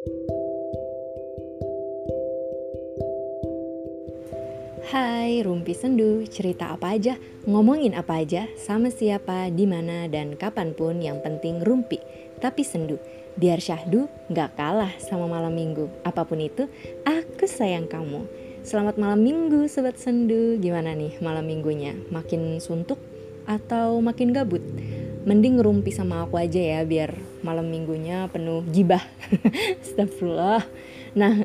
Hai Rumpi Sendu, cerita apa aja, ngomongin apa aja, sama siapa, di mana dan kapan pun yang penting rumpi, tapi sendu. Biar syahdu gak kalah sama malam minggu. Apa pun itu, aku sayang kamu. Selamat malam minggu Sobat Sendu, gimana nih malam minggunya? Makin suntuk atau makin gabut? Mending ngerumpi sama aku aja ya biar malam minggunya penuh gibah. Astagfirullah. Nah,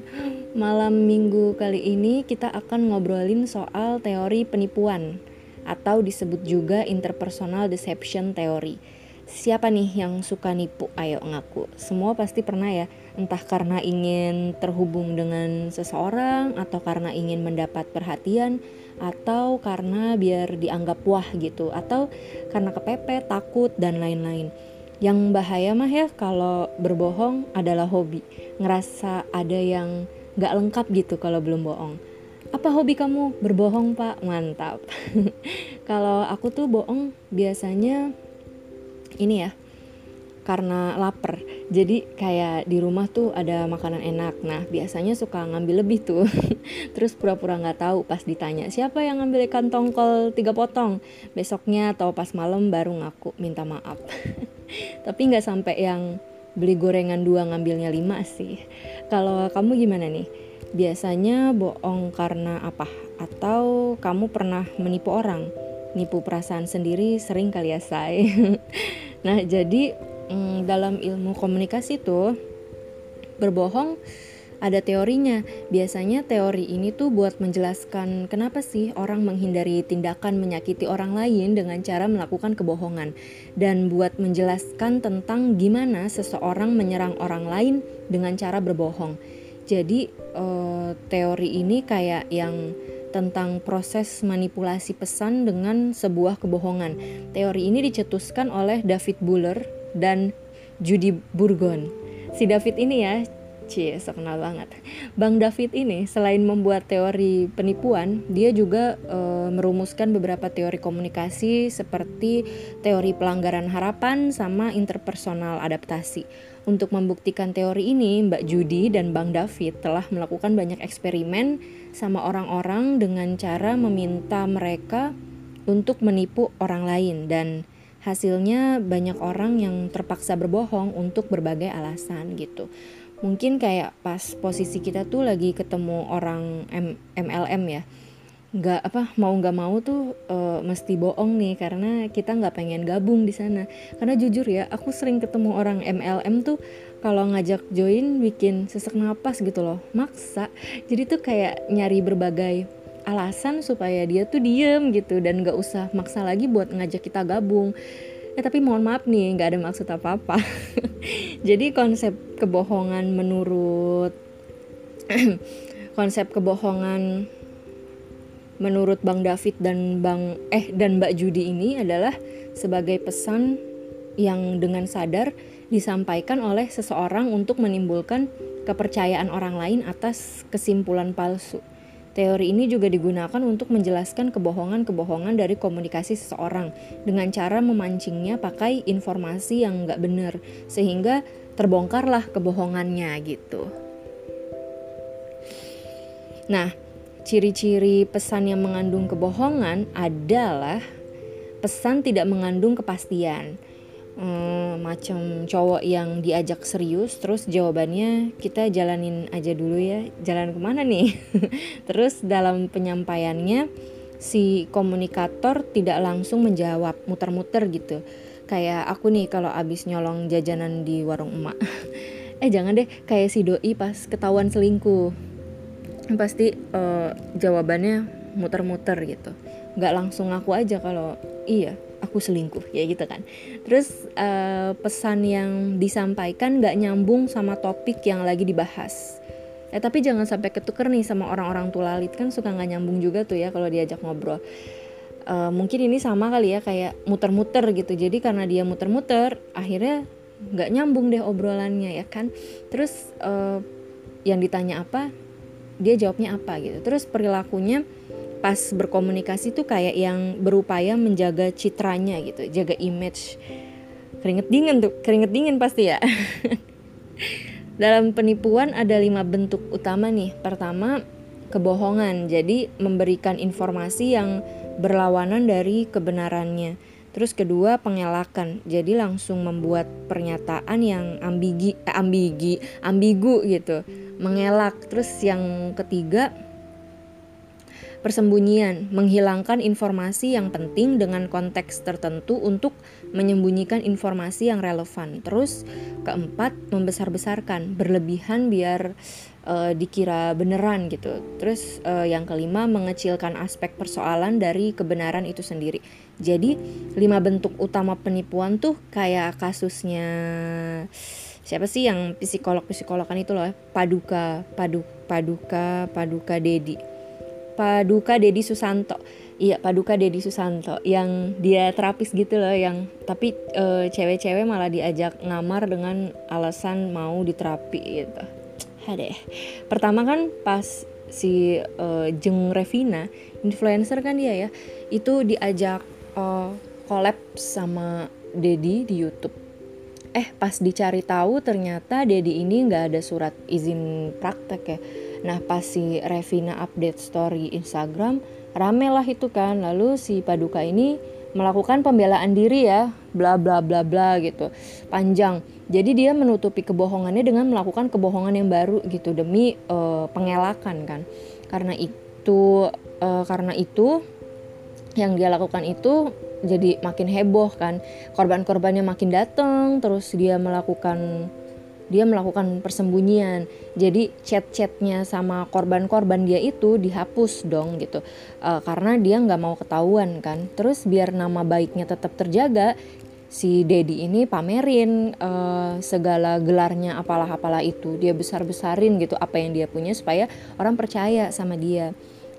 malam minggu kali ini kita akan ngobrolin soal teori penipuan atau disebut juga interpersonal deception theory. Siapa nih yang suka nipu? Ayo ngaku. Semua pasti pernah ya, entah karena ingin terhubung dengan seseorang atau karena ingin mendapat perhatian atau karena biar dianggap wah gitu atau karena kepepet, takut dan lain-lain. Yang bahaya mah ya kalau berbohong adalah hobi. Ngerasa ada yang gak lengkap gitu kalau belum bohong. Apa hobi kamu? Berbohong pak? Mantap. kalau aku tuh bohong biasanya ini ya karena lapar jadi kayak di rumah tuh ada makanan enak nah biasanya suka ngambil lebih tuh terus pura-pura nggak -pura tahu pas ditanya siapa yang ngambil ikan tongkol tiga potong besoknya atau pas malam baru ngaku minta maaf tapi nggak sampai yang beli gorengan dua ngambilnya lima sih. Kalau kamu gimana nih? Biasanya bohong karena apa? Atau kamu pernah menipu orang? Nipu perasaan sendiri sering kali ya say. Nah jadi hmm, dalam ilmu komunikasi tuh berbohong ada teorinya. Biasanya teori ini tuh buat menjelaskan kenapa sih orang menghindari tindakan menyakiti orang lain dengan cara melakukan kebohongan dan buat menjelaskan tentang gimana seseorang menyerang orang lain dengan cara berbohong. Jadi uh, teori ini kayak yang tentang proses manipulasi pesan dengan sebuah kebohongan. Teori ini dicetuskan oleh David Buller dan Judy Burgon. Si David ini ya, cie, kenal banget. Bang David ini selain membuat teori penipuan, dia juga e, merumuskan beberapa teori komunikasi seperti teori pelanggaran harapan sama interpersonal adaptasi. Untuk membuktikan teori ini, Mbak Judy dan Bang David telah melakukan banyak eksperimen sama orang-orang dengan cara meminta mereka untuk menipu orang lain dan hasilnya banyak orang yang terpaksa berbohong untuk berbagai alasan gitu mungkin kayak pas posisi kita tuh lagi ketemu orang M MLM ya. Nggak apa mau nggak mau tuh uh, mesti bohong nih karena kita nggak pengen gabung di sana. Karena jujur ya aku sering ketemu orang MLM tuh kalau ngajak join bikin sesak napas gitu loh maksa. Jadi tuh kayak nyari berbagai alasan supaya dia tuh diem gitu dan gak usah maksa lagi buat ngajak kita gabung ya tapi mohon maaf nih nggak ada maksud apa apa jadi konsep kebohongan menurut konsep kebohongan menurut Bang David dan Bang eh dan Mbak Judi ini adalah sebagai pesan yang dengan sadar disampaikan oleh seseorang untuk menimbulkan kepercayaan orang lain atas kesimpulan palsu. Teori ini juga digunakan untuk menjelaskan kebohongan-kebohongan dari komunikasi seseorang dengan cara memancingnya pakai informasi yang nggak benar sehingga terbongkarlah kebohongannya gitu. Nah, ciri-ciri pesan yang mengandung kebohongan adalah pesan tidak mengandung kepastian hmm, macam cowok yang diajak serius terus jawabannya kita jalanin aja dulu ya. Jalan ke mana nih? Terus dalam penyampaiannya si komunikator tidak langsung menjawab muter-muter gitu. Kayak aku nih kalau abis nyolong jajanan di warung emak. Eh jangan deh kayak si doi pas ketahuan selingkuh. Pasti uh, jawabannya muter-muter gitu. Nggak langsung aku aja kalau iya aku selingkuh ya gitu kan. Terus uh, pesan yang disampaikan nggak nyambung sama topik yang lagi dibahas. Eh tapi jangan sampai ketuker nih sama orang-orang tulalit. Kan suka nggak nyambung juga tuh ya kalau diajak ngobrol. Uh, mungkin ini sama kali ya kayak muter-muter gitu. Jadi karena dia muter-muter akhirnya nggak nyambung deh obrolannya ya kan? Terus uh, yang ditanya apa dia jawabnya apa gitu. Terus perilakunya pas berkomunikasi tuh kayak yang berupaya menjaga citranya gitu, jaga image. Keringet dingin tuh, keringet dingin pasti ya. dalam penipuan ada lima bentuk utama nih. Pertama, kebohongan. Jadi memberikan informasi yang berlawanan dari kebenarannya. Terus kedua pengelakan. Jadi langsung membuat pernyataan yang ambigi eh, ambigi, ambigu gitu. Mengelak. Terus yang ketiga persembunyian, menghilangkan informasi yang penting dengan konteks tertentu untuk menyembunyikan informasi yang relevan. Terus keempat, membesar-besarkan, berlebihan biar uh, dikira beneran gitu. Terus uh, yang kelima, mengecilkan aspek persoalan dari kebenaran itu sendiri. Jadi lima bentuk utama penipuan tuh kayak kasusnya siapa sih yang psikolog psikologan itu loh Paduka Padu Paduka Paduka Dedi Paduka Dedi Susanto. Iya Paduka Dedi Susanto yang dia terapis gitu loh yang tapi e, cewek-cewek malah diajak ngamar dengan alasan mau diterapi gitu. Hadeh. pertama kan pas si e, Jeng Revina influencer kan dia ya itu diajak e, collab sama Dedi di YouTube. Eh pas dicari tahu ternyata Dedi ini nggak ada surat izin praktek ya Nah pas si Revina update story Instagram rame lah itu kan. Lalu si Paduka ini melakukan pembelaan diri ya bla bla bla bla gitu panjang. Jadi dia menutupi kebohongannya dengan melakukan kebohongan yang baru gitu demi uh, pengelakan kan. Karena itu uh, karena itu yang dia lakukan itu jadi makin heboh kan. Korban-korbannya makin datang terus dia melakukan dia melakukan persembunyian. Jadi chat-chatnya sama korban-korban dia itu dihapus dong gitu. Uh, karena dia nggak mau ketahuan kan. Terus biar nama baiknya tetap terjaga si Dedi ini pamerin uh, segala gelarnya apalah-apalah itu. Dia besar-besarin gitu apa yang dia punya supaya orang percaya sama dia.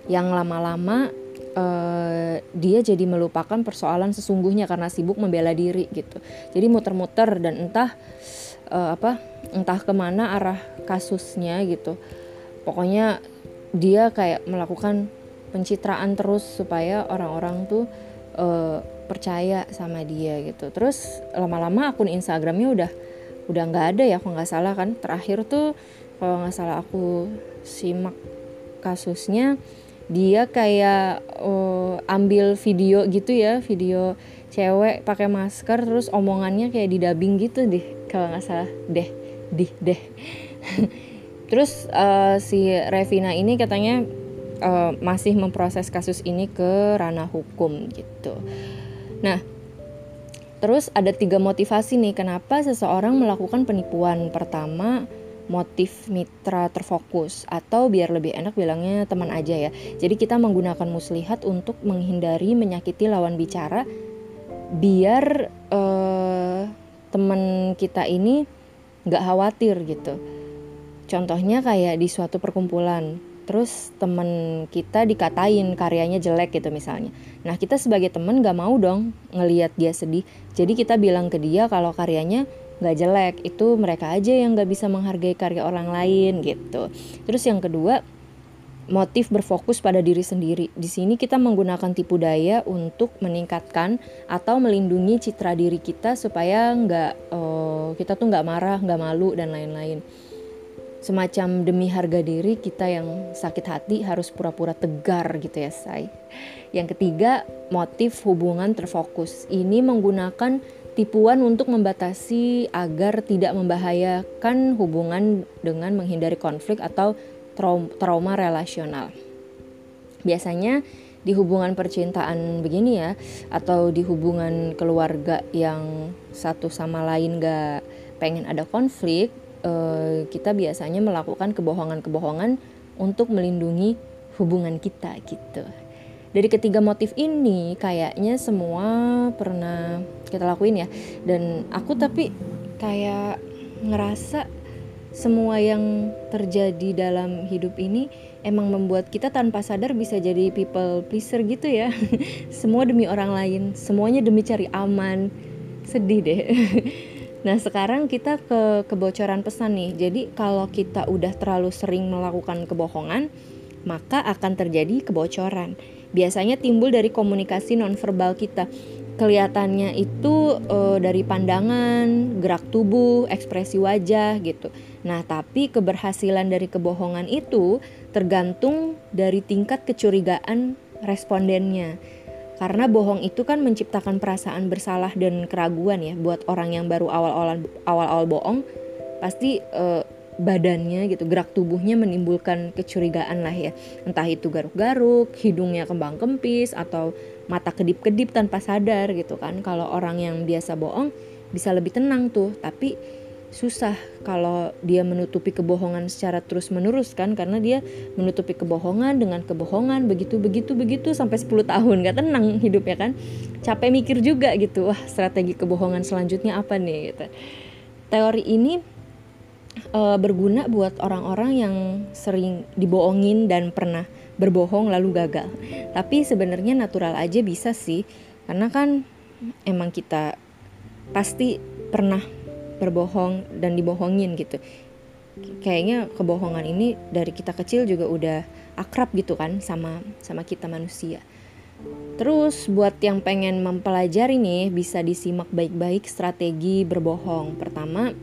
Yang lama-lama uh, dia jadi melupakan persoalan sesungguhnya karena sibuk membela diri gitu. Jadi muter-muter dan entah uh, apa entah ke mana arah kasusnya gitu. Pokoknya dia kayak melakukan pencitraan terus supaya orang-orang tuh uh, percaya sama dia gitu. Terus lama-lama akun Instagramnya udah udah nggak ada ya kalau nggak salah kan. Terakhir tuh kalau nggak salah aku simak kasusnya dia kayak uh, ambil video gitu ya video cewek pakai masker terus omongannya kayak di dubbing gitu deh kalau nggak salah. Deh dih deh. Terus uh, si Revina ini katanya uh, masih memproses kasus ini ke ranah hukum gitu. Nah terus ada tiga motivasi nih kenapa seseorang melakukan penipuan. Pertama motif mitra terfokus atau biar lebih enak bilangnya teman aja ya. Jadi kita menggunakan muslihat untuk menghindari menyakiti lawan bicara biar uh, teman kita ini nggak khawatir gitu. Contohnya kayak di suatu perkumpulan terus temen kita dikatain karyanya jelek gitu misalnya. Nah kita sebagai temen nggak mau dong ngelihat dia sedih. Jadi kita bilang ke dia kalau karyanya nggak jelek itu mereka aja yang nggak bisa menghargai karya orang lain gitu. Terus yang kedua motif berfokus pada diri sendiri. Di sini kita menggunakan tipu daya untuk meningkatkan atau melindungi citra diri kita supaya nggak uh, kita tuh nggak marah, nggak malu dan lain-lain. Semacam demi harga diri kita yang sakit hati harus pura-pura tegar gitu ya say. Yang ketiga motif hubungan terfokus. Ini menggunakan tipuan untuk membatasi agar tidak membahayakan hubungan dengan menghindari konflik atau trauma relasional. Biasanya di hubungan percintaan begini ya, atau di hubungan keluarga yang satu sama lain gak pengen ada konflik, eh, kita biasanya melakukan kebohongan-kebohongan untuk melindungi hubungan kita gitu. Dari ketiga motif ini kayaknya semua pernah kita lakuin ya, dan aku tapi kayak ngerasa semua yang terjadi dalam hidup ini emang membuat kita tanpa sadar bisa jadi people pleaser gitu ya. Semua demi orang lain, semuanya demi cari aman. Sedih deh. Nah, sekarang kita ke kebocoran pesan nih. Jadi, kalau kita udah terlalu sering melakukan kebohongan, maka akan terjadi kebocoran. Biasanya timbul dari komunikasi nonverbal kita. Kelihatannya itu uh, dari pandangan, gerak tubuh, ekspresi wajah gitu. Nah, tapi keberhasilan dari kebohongan itu tergantung dari tingkat kecurigaan respondennya. Karena bohong itu kan menciptakan perasaan bersalah dan keraguan ya buat orang yang baru awal-awal awal-awal bohong pasti uh, badannya gitu gerak tubuhnya menimbulkan kecurigaan lah ya. Entah itu garuk-garuk hidungnya kembang kempis atau mata kedip-kedip tanpa sadar gitu kan. Kalau orang yang biasa bohong bisa lebih tenang tuh. Tapi susah kalau dia menutupi kebohongan secara terus menerus kan karena dia menutupi kebohongan dengan kebohongan begitu begitu begitu sampai 10 tahun. Gak tenang hidupnya kan. Capek mikir juga gitu wah strategi kebohongan selanjutnya apa nih? Gitu. Teori ini e, berguna buat orang-orang yang sering dibohongin dan pernah berbohong lalu gagal. Tapi sebenarnya natural aja bisa sih, karena kan emang kita pasti pernah berbohong dan dibohongin gitu. Kayaknya kebohongan ini dari kita kecil juga udah akrab gitu kan sama sama kita manusia. Terus buat yang pengen mempelajari nih bisa disimak baik-baik strategi berbohong. Pertama,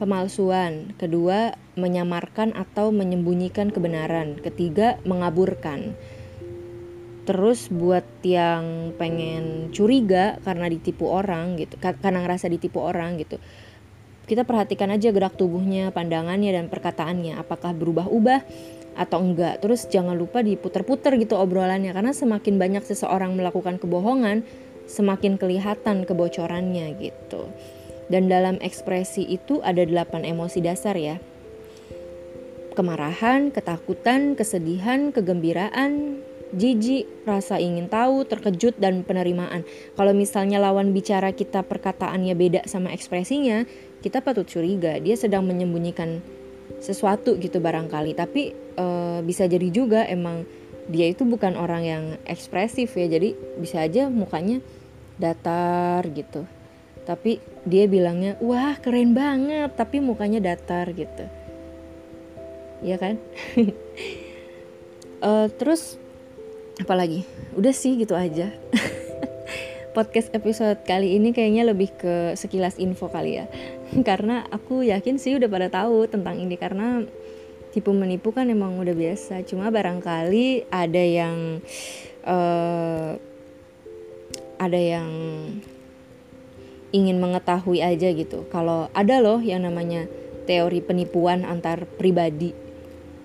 pemalsuan, kedua menyamarkan atau menyembunyikan kebenaran, ketiga mengaburkan. Terus buat yang pengen curiga karena ditipu orang gitu, karena ngerasa ditipu orang gitu. Kita perhatikan aja gerak tubuhnya, pandangannya dan perkataannya apakah berubah-ubah atau enggak. Terus jangan lupa diputer-puter gitu obrolannya karena semakin banyak seseorang melakukan kebohongan, semakin kelihatan kebocorannya gitu. Dan dalam ekspresi itu ada delapan emosi dasar ya. Kemarahan, ketakutan, kesedihan, kegembiraan, jijik, rasa ingin tahu, terkejut, dan penerimaan. Kalau misalnya lawan bicara kita perkataannya beda sama ekspresinya, kita patut curiga dia sedang menyembunyikan sesuatu gitu barangkali. Tapi e, bisa jadi juga emang dia itu bukan orang yang ekspresif ya, jadi bisa aja mukanya datar gitu tapi dia bilangnya wah keren banget tapi mukanya datar gitu. Ya kan? Uh, terus apa lagi? Udah sih gitu aja. Podcast episode kali ini kayaknya lebih ke sekilas info kali ya. Karena aku yakin sih udah pada tahu tentang ini karena tipu menipu kan emang udah biasa. Cuma barangkali ada yang uh, ada yang ingin mengetahui aja gitu. Kalau ada loh yang namanya teori penipuan antar pribadi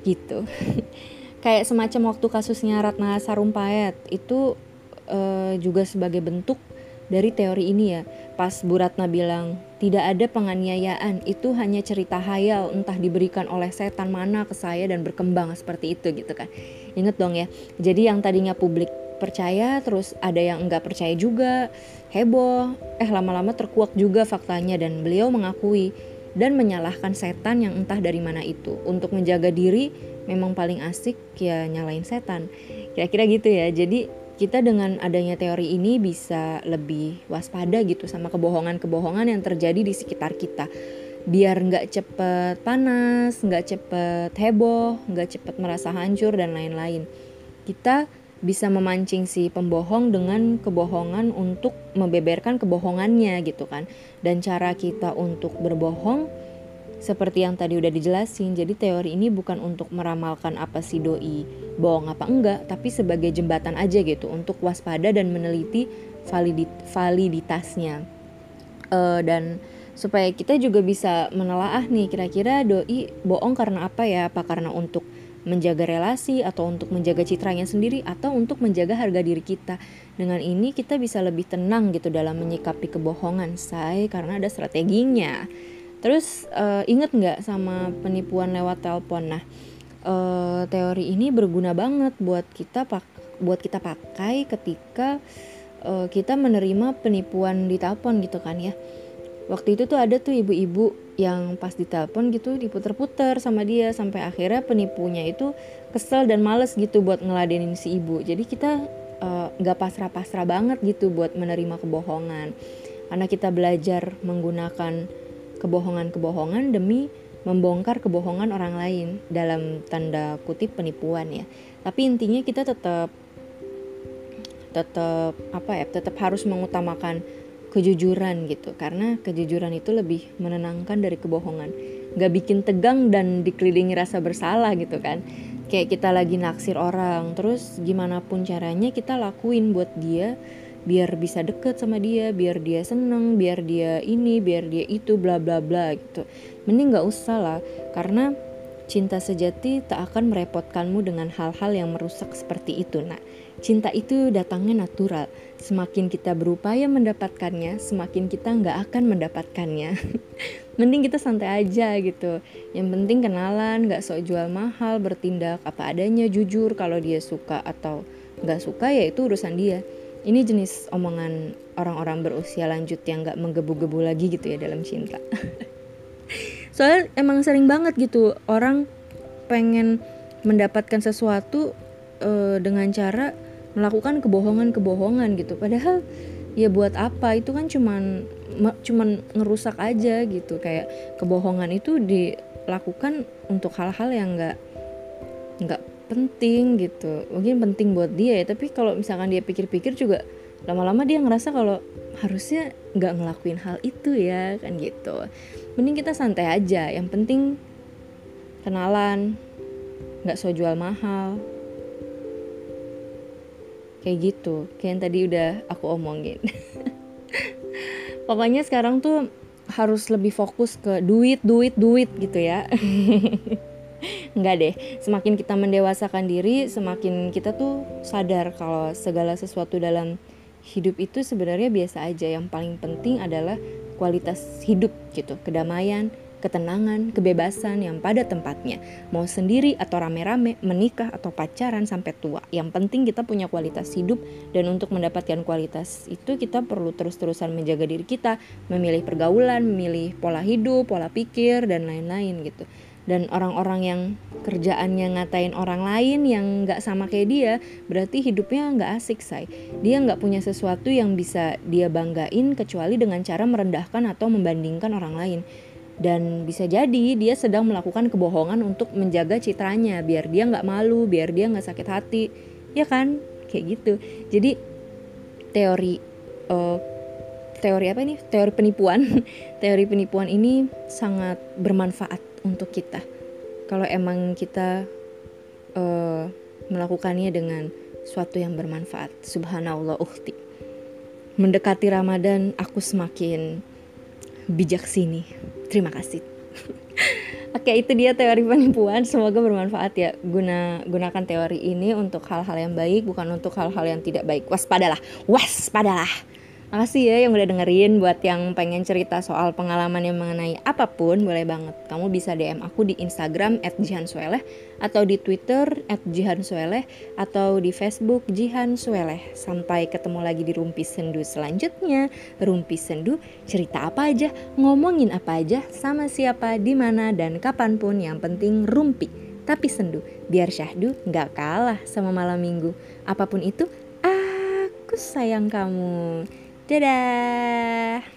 gitu. Kayak semacam waktu kasusnya Ratna Sarumpayat itu uh, juga sebagai bentuk dari teori ini ya. Pas Bu Ratna bilang tidak ada penganiayaan itu hanya cerita hayal entah diberikan oleh setan mana ke saya dan berkembang seperti itu gitu kan. Inget dong ya jadi yang tadinya publik percaya terus ada yang enggak percaya juga heboh. Eh lama-lama terkuak juga faktanya dan beliau mengakui dan menyalahkan setan yang entah dari mana itu. Untuk menjaga diri memang paling asik ya nyalain setan. Kira-kira gitu ya. Jadi kita dengan adanya teori ini bisa lebih waspada gitu sama kebohongan-kebohongan yang terjadi di sekitar kita. Biar nggak cepet panas, nggak cepet heboh, nggak cepet merasa hancur dan lain-lain. Kita bisa memancing si pembohong dengan kebohongan untuk membeberkan kebohongannya gitu kan. Dan cara kita untuk berbohong seperti yang tadi udah dijelasin. Jadi teori ini bukan untuk meramalkan apa si doi bohong apa enggak, tapi sebagai jembatan aja gitu untuk waspada dan meneliti validit validitasnya. Uh, dan supaya kita juga bisa menelaah nih kira-kira doi bohong karena apa ya? Apa karena untuk menjaga relasi atau untuk menjaga citranya sendiri atau untuk menjaga harga diri kita. Dengan ini kita bisa lebih tenang gitu dalam menyikapi kebohongan saya karena ada strateginya. Terus uh, inget nggak sama penipuan lewat telepon? Nah, uh, teori ini berguna banget buat kita pak buat kita pakai ketika uh, kita menerima penipuan di telepon gitu kan ya waktu itu tuh ada tuh ibu-ibu yang pas ditelepon gitu diputer-puter sama dia sampai akhirnya penipunya itu kesel dan males gitu buat ngeladenin si ibu. Jadi kita eh, nggak uh, pasrah-pasrah banget gitu buat menerima kebohongan. Karena kita belajar menggunakan kebohongan-kebohongan demi membongkar kebohongan orang lain dalam tanda kutip penipuan ya. Tapi intinya kita tetap tetap apa ya tetap harus mengutamakan kejujuran gitu. Karena kejujuran itu lebih menenangkan dari kebohongan. Gak bikin tegang dan dikelilingi rasa bersalah gitu kan. Kayak kita lagi naksir orang terus gimana pun caranya kita lakuin buat dia biar bisa deket sama dia biar dia seneng biar dia ini biar dia itu bla bla bla gitu. Mending nggak usah lah karena cinta sejati tak akan merepotkanmu dengan hal-hal yang merusak seperti itu nak. Cinta itu datangnya natural semakin kita berupaya mendapatkannya semakin kita nggak akan mendapatkannya. Mending kita santai aja gitu. Yang penting kenalan nggak sok jual mahal bertindak apa adanya jujur kalau dia suka atau nggak suka ya itu urusan dia. Ini jenis omongan orang-orang berusia lanjut yang gak menggebu-gebu lagi gitu ya dalam cinta. Soalnya emang sering banget gitu orang pengen mendapatkan sesuatu uh, dengan cara melakukan kebohongan-kebohongan gitu. Padahal ya buat apa? Itu kan cuman cuman ngerusak aja gitu. Kayak kebohongan itu dilakukan untuk hal-hal yang nggak nggak penting gitu. Mungkin penting buat dia ya tapi kalau misalkan dia pikir-pikir juga lama-lama dia ngerasa kalau harusnya nggak ngelakuin hal itu ya kan gitu. Mending kita santai aja. Yang penting kenalan nggak so jual mahal kayak gitu kayak yang tadi udah aku omongin pokoknya sekarang tuh harus lebih fokus ke duit duit duit gitu ya Enggak deh, semakin kita mendewasakan diri, semakin kita tuh sadar kalau segala sesuatu dalam hidup itu sebenarnya biasa aja. Yang paling penting adalah kualitas hidup gitu, kedamaian, ketenangan, kebebasan yang pada tempatnya. Mau sendiri atau rame-rame, menikah atau pacaran sampai tua. Yang penting kita punya kualitas hidup dan untuk mendapatkan kualitas itu kita perlu terus-terusan menjaga diri kita, memilih pergaulan, memilih pola hidup, pola pikir dan lain-lain gitu dan orang-orang yang kerjaannya ngatain orang lain yang nggak sama kayak dia berarti hidupnya nggak asik say dia nggak punya sesuatu yang bisa dia banggain kecuali dengan cara merendahkan atau membandingkan orang lain dan bisa jadi dia sedang melakukan kebohongan untuk menjaga citranya biar dia nggak malu biar dia nggak sakit hati ya kan kayak gitu jadi teori uh, teori apa ini teori penipuan teori penipuan ini sangat bermanfaat untuk kita. Kalau emang kita uh, melakukannya dengan suatu yang bermanfaat. Subhanallah ukti. Mendekati Ramadan aku semakin bijak sini. Terima kasih. Oke, itu dia teori penipuan. Semoga bermanfaat ya. Guna gunakan teori ini untuk hal-hal yang baik, bukan untuk hal-hal yang tidak baik. Waspadalah, waspadalah. Makasih ya yang udah dengerin buat yang pengen cerita soal pengalaman yang mengenai apa pun boleh banget. Kamu bisa DM aku di Instagram @jihansueleh atau di Twitter @jihansueleh atau di Facebook Jihan Sueleh. Sampai ketemu lagi di Rumpi Sendu selanjutnya. Rumpi Sendu cerita apa aja, ngomongin apa aja, sama siapa, di mana dan kapan pun yang penting rumpi. Tapi sendu, biar syahdu nggak kalah sama malam minggu. Apa pun itu, aku sayang kamu. Dadah.